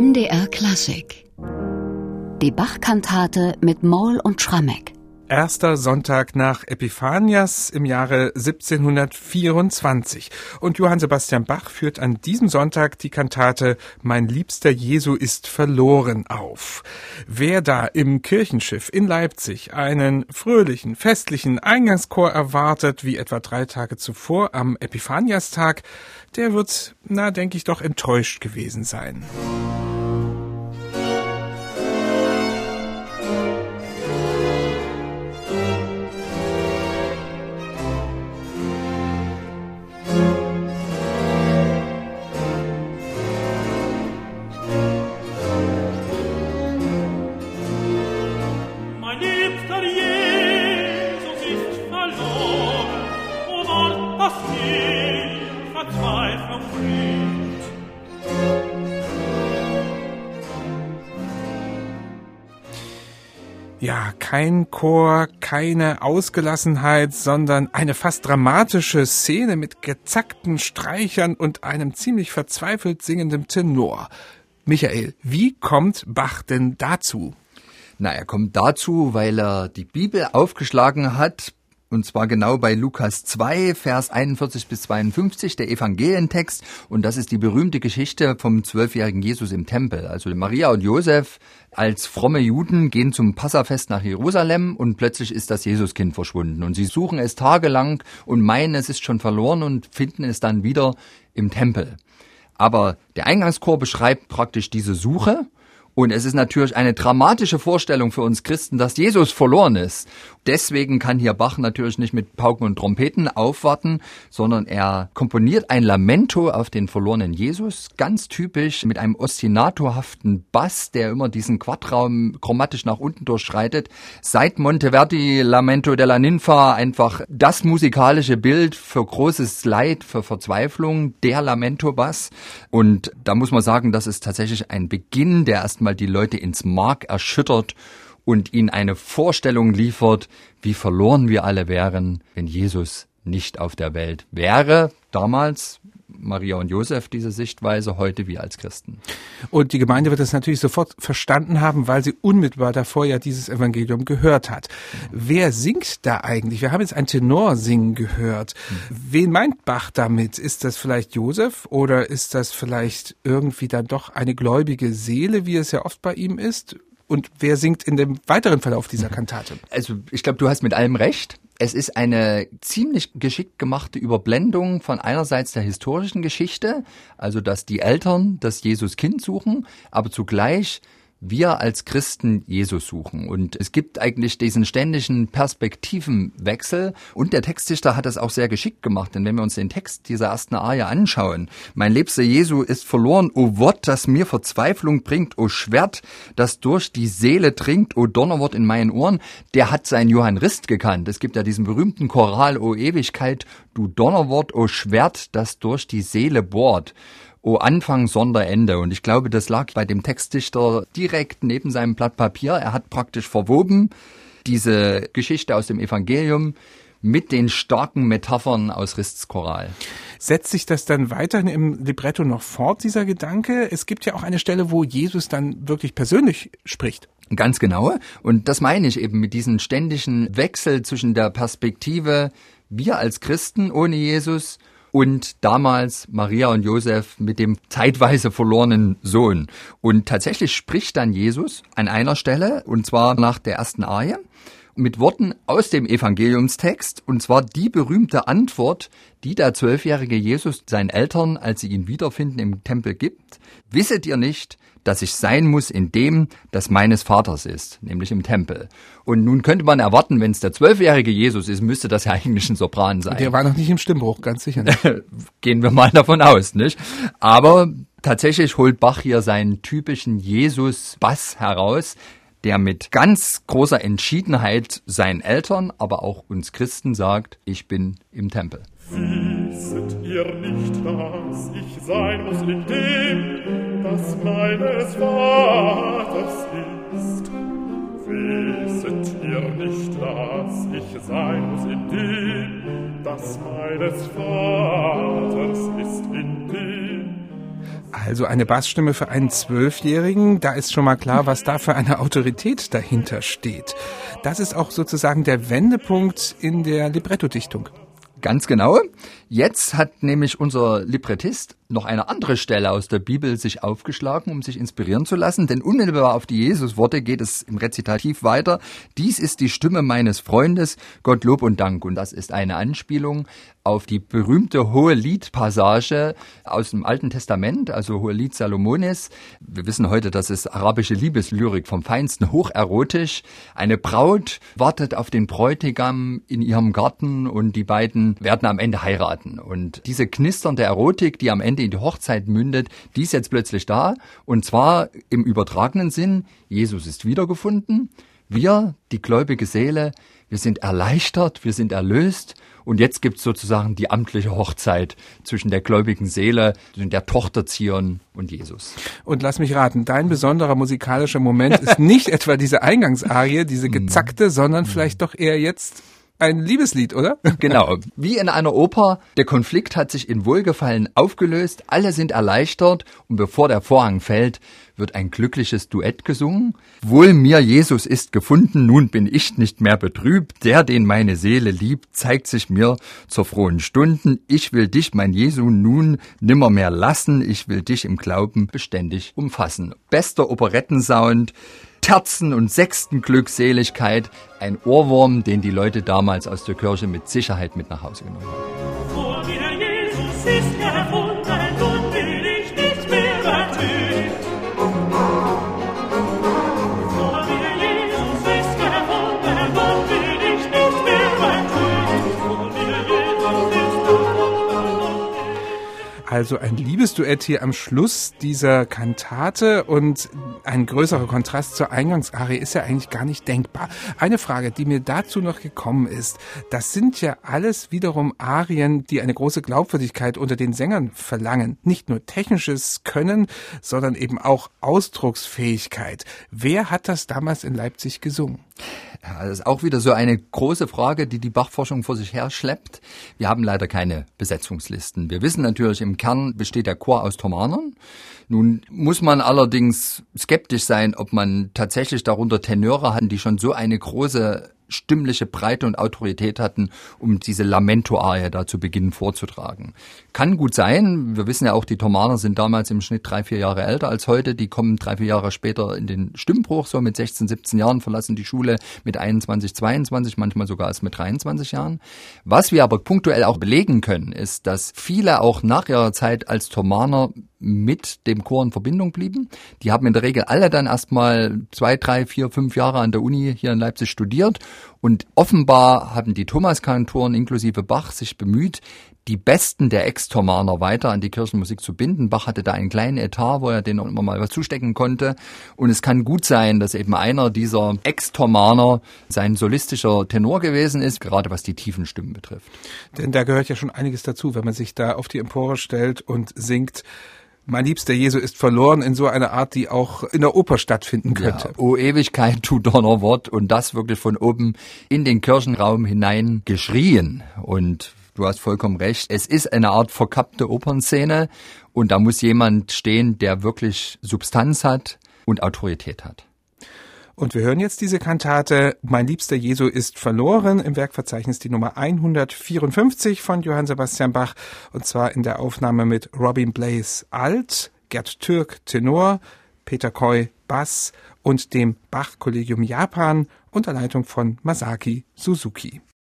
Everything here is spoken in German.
MDR Klassik. Die Bach-Kantate mit Moll und Schrammeck. Erster Sonntag nach Epiphanias im Jahre 1724. Und Johann Sebastian Bach führt an diesem Sonntag die Kantate Mein liebster Jesu ist verloren auf. Wer da im Kirchenschiff in Leipzig einen fröhlichen, festlichen Eingangschor erwartet, wie etwa drei Tage zuvor am Epiphaniastag, der wird, na, denke ich, doch enttäuscht gewesen sein. Ja, kein Chor, keine Ausgelassenheit, sondern eine fast dramatische Szene mit gezackten Streichern und einem ziemlich verzweifelt singenden Tenor. Michael, wie kommt Bach denn dazu? Na, er kommt dazu, weil er die Bibel aufgeschlagen hat und zwar genau bei Lukas 2, Vers 41 bis 52, der Evangelientext. Und das ist die berühmte Geschichte vom zwölfjährigen Jesus im Tempel. Also Maria und Josef als fromme Juden gehen zum Passafest nach Jerusalem und plötzlich ist das Jesuskind verschwunden. Und sie suchen es tagelang und meinen, es ist schon verloren und finden es dann wieder im Tempel. Aber der Eingangschor beschreibt praktisch diese Suche und es ist natürlich eine dramatische Vorstellung für uns Christen, dass Jesus verloren ist. Deswegen kann hier Bach natürlich nicht mit Pauken und Trompeten aufwarten, sondern er komponiert ein Lamento auf den verlorenen Jesus, ganz typisch mit einem ostinatorhaften Bass, der immer diesen Quadraum chromatisch nach unten durchschreitet. Seit Monteverdi Lamento della Ninfa einfach das musikalische Bild für großes Leid, für Verzweiflung, der Lamento-Bass. Und da muss man sagen, das ist tatsächlich ein Beginn, der erstmal die Leute ins Mark erschüttert und ihnen eine Vorstellung liefert, wie verloren wir alle wären, wenn Jesus nicht auf der Welt wäre. Damals Maria und Josef diese Sichtweise, heute wir als Christen. Und die Gemeinde wird das natürlich sofort verstanden haben, weil sie unmittelbar davor ja dieses Evangelium gehört hat. Wer singt da eigentlich? Wir haben jetzt ein Tenor singen gehört. Wen meint Bach damit? Ist das vielleicht Josef oder ist das vielleicht irgendwie dann doch eine gläubige Seele, wie es ja oft bei ihm ist? Und wer singt in dem weiteren Verlauf dieser Kantate? Also ich glaube, du hast mit allem recht. Es ist eine ziemlich geschickt gemachte Überblendung von einerseits der historischen Geschichte, also dass die Eltern das Jesus-Kind suchen, aber zugleich wir als Christen Jesus suchen. Und es gibt eigentlich diesen ständigen Perspektivenwechsel. Und der Textdichter hat das auch sehr geschickt gemacht. Denn wenn wir uns den Text dieser ersten Arie anschauen, mein liebster Jesu ist verloren, o Wort, das mir Verzweiflung bringt, o Schwert, das durch die Seele dringt, o Donnerwort in meinen Ohren, der hat seinen Johann Rist gekannt. Es gibt ja diesen berühmten Choral, o Ewigkeit, du Donnerwort, o Schwert, das durch die Seele bohrt. O Anfang, Sonderende. Und ich glaube, das lag bei dem Textdichter direkt neben seinem Blatt Papier. Er hat praktisch verwoben diese Geschichte aus dem Evangelium mit den starken Metaphern aus Rists Choral. Setzt sich das dann weiterhin im Libretto noch fort, dieser Gedanke? Es gibt ja auch eine Stelle, wo Jesus dann wirklich persönlich spricht. Ganz genau. Und das meine ich eben mit diesem ständigen Wechsel zwischen der Perspektive wir als Christen ohne Jesus und damals Maria und Josef mit dem zeitweise verlorenen Sohn. Und tatsächlich spricht dann Jesus an einer Stelle, und zwar nach der ersten Arie, mit Worten aus dem Evangeliumstext, und zwar die berühmte Antwort, die der zwölfjährige Jesus seinen Eltern, als sie ihn wiederfinden, im Tempel gibt. Wisset ihr nicht, dass ich sein muss in dem, das meines Vaters ist, nämlich im Tempel. Und nun könnte man erwarten, wenn es der zwölfjährige Jesus ist, müsste das ja eigentlich ein Sopran sein. Der war noch nicht im Stimmbruch, ganz sicher nicht. Gehen wir mal davon aus, nicht? Aber tatsächlich holt Bach hier seinen typischen Jesus-Bass heraus, der mit ganz großer Entschiedenheit seinen Eltern, aber auch uns Christen sagt, ich bin im Tempel. Wisset ihr nicht, dass ich sein muss in dem, das meines Vaters ist? Wisset ihr nicht, dass ich sein muss in dem, das meines Vaters ist in dem, Also eine Bassstimme für einen Zwölfjährigen, da ist schon mal klar, was da für eine Autorität dahinter steht. Das ist auch sozusagen der Wendepunkt in der Librettodichtung. Ganz genau. Jetzt hat nämlich unser Librettist noch eine andere Stelle aus der Bibel sich aufgeschlagen, um sich inspirieren zu lassen, denn unmittelbar auf die Jesusworte geht es im Rezitativ weiter. Dies ist die Stimme meines Freundes, Gott Lob und Dank. Und das ist eine Anspielung auf die berühmte Hohe Liedpassage aus dem Alten Testament, also Hohe Lied Salomones. Wir wissen heute, das ist arabische Liebeslyrik vom Feinsten, hocherotisch. Eine Braut wartet auf den Bräutigam in ihrem Garten und die beiden werden am Ende heiraten. Und diese knisternde Erotik, die am Ende in die Hochzeit mündet, die ist jetzt plötzlich da. Und zwar im übertragenen Sinn, Jesus ist wiedergefunden. Wir, die gläubige Seele, wir sind erleichtert, wir sind erlöst und jetzt gibt's sozusagen die amtliche Hochzeit zwischen der gläubigen Seele, der Tochter Zion und Jesus. Und lass mich raten, dein besonderer musikalischer Moment ist nicht etwa diese Eingangsarie, diese gezackte, sondern vielleicht doch eher jetzt ein Liebeslied, oder? Genau. Wie in einer Oper. Der Konflikt hat sich in Wohlgefallen aufgelöst. Alle sind erleichtert. Und bevor der Vorhang fällt, wird ein glückliches Duett gesungen. Wohl mir Jesus ist gefunden, nun bin ich nicht mehr betrübt. Der, den meine Seele liebt, zeigt sich mir zur frohen Stunden. Ich will dich, mein Jesu, nun nimmer mehr lassen. Ich will dich im Glauben beständig umfassen. Bester Operettensound. Terzen und sechsten Glückseligkeit. Ein Ohrwurm, den die Leute damals aus der Kirche mit Sicherheit mit nach Hause genommen haben. Also ein Liebesduett hier am Schluss dieser Kantate und ein größerer Kontrast zur Eingangsarie ist ja eigentlich gar nicht denkbar. Eine Frage, die mir dazu noch gekommen ist, das sind ja alles wiederum Arien, die eine große Glaubwürdigkeit unter den Sängern verlangen. Nicht nur technisches Können, sondern eben auch Ausdrucksfähigkeit. Wer hat das damals in Leipzig gesungen? Ja, das ist auch wieder so eine große Frage, die die Bachforschung vor sich her schleppt. Wir haben leider keine Besetzungslisten. Wir wissen natürlich, im Kern besteht der Chor aus Thomanern. Nun muss man allerdings skeptisch sein, ob man tatsächlich darunter Tenöre hatten, die schon so eine große stimmliche Breite und Autorität hatten, um diese Lamento-Arie da zu Beginn vorzutragen. Kann gut sein. Wir wissen ja auch, die Thomaner sind damals im Schnitt drei, vier Jahre älter als heute. Die kommen drei, vier Jahre später in den Stimmbruch, so mit 16, 17 Jahren, verlassen die Schule mit 21, 22, manchmal sogar erst mit 23 Jahren. Was wir aber punktuell auch belegen können, ist, dass viele auch nach ihrer Zeit als Thomaner mit dem Chor in Verbindung blieben. Die haben in der Regel alle dann erstmal zwei, drei, vier, fünf Jahre an der Uni hier in Leipzig studiert und offenbar haben die Thomaskantoren inklusive Bach sich bemüht, die Besten der Ex-Thomaner weiter an die Kirchenmusik zu binden. Bach hatte da einen kleinen Etat, wo er denen immer mal was zustecken konnte. Und es kann gut sein, dass eben einer dieser Ex-Thomaner sein solistischer Tenor gewesen ist, gerade was die tiefen Stimmen betrifft. Denn da gehört ja schon einiges dazu, wenn man sich da auf die Empore stellt und singt. Mein liebster Jesu ist verloren in so einer Art, die auch in der Oper stattfinden könnte. Ja, o Ewigkeit, tu Donnerwort und das wirklich von oben in den Kirchenraum hinein geschrien. Und du hast vollkommen recht, es ist eine Art verkappte Opernszene und da muss jemand stehen, der wirklich Substanz hat und Autorität hat. Und wir hören jetzt diese Kantate Mein liebster Jesu ist verloren im Werkverzeichnis die Nummer 154 von Johann Sebastian Bach und zwar in der Aufnahme mit Robin Blaze Alt, Gerd Türk Tenor, Peter Koy Bass und dem Bach Kollegium Japan unter Leitung von Masaki Suzuki.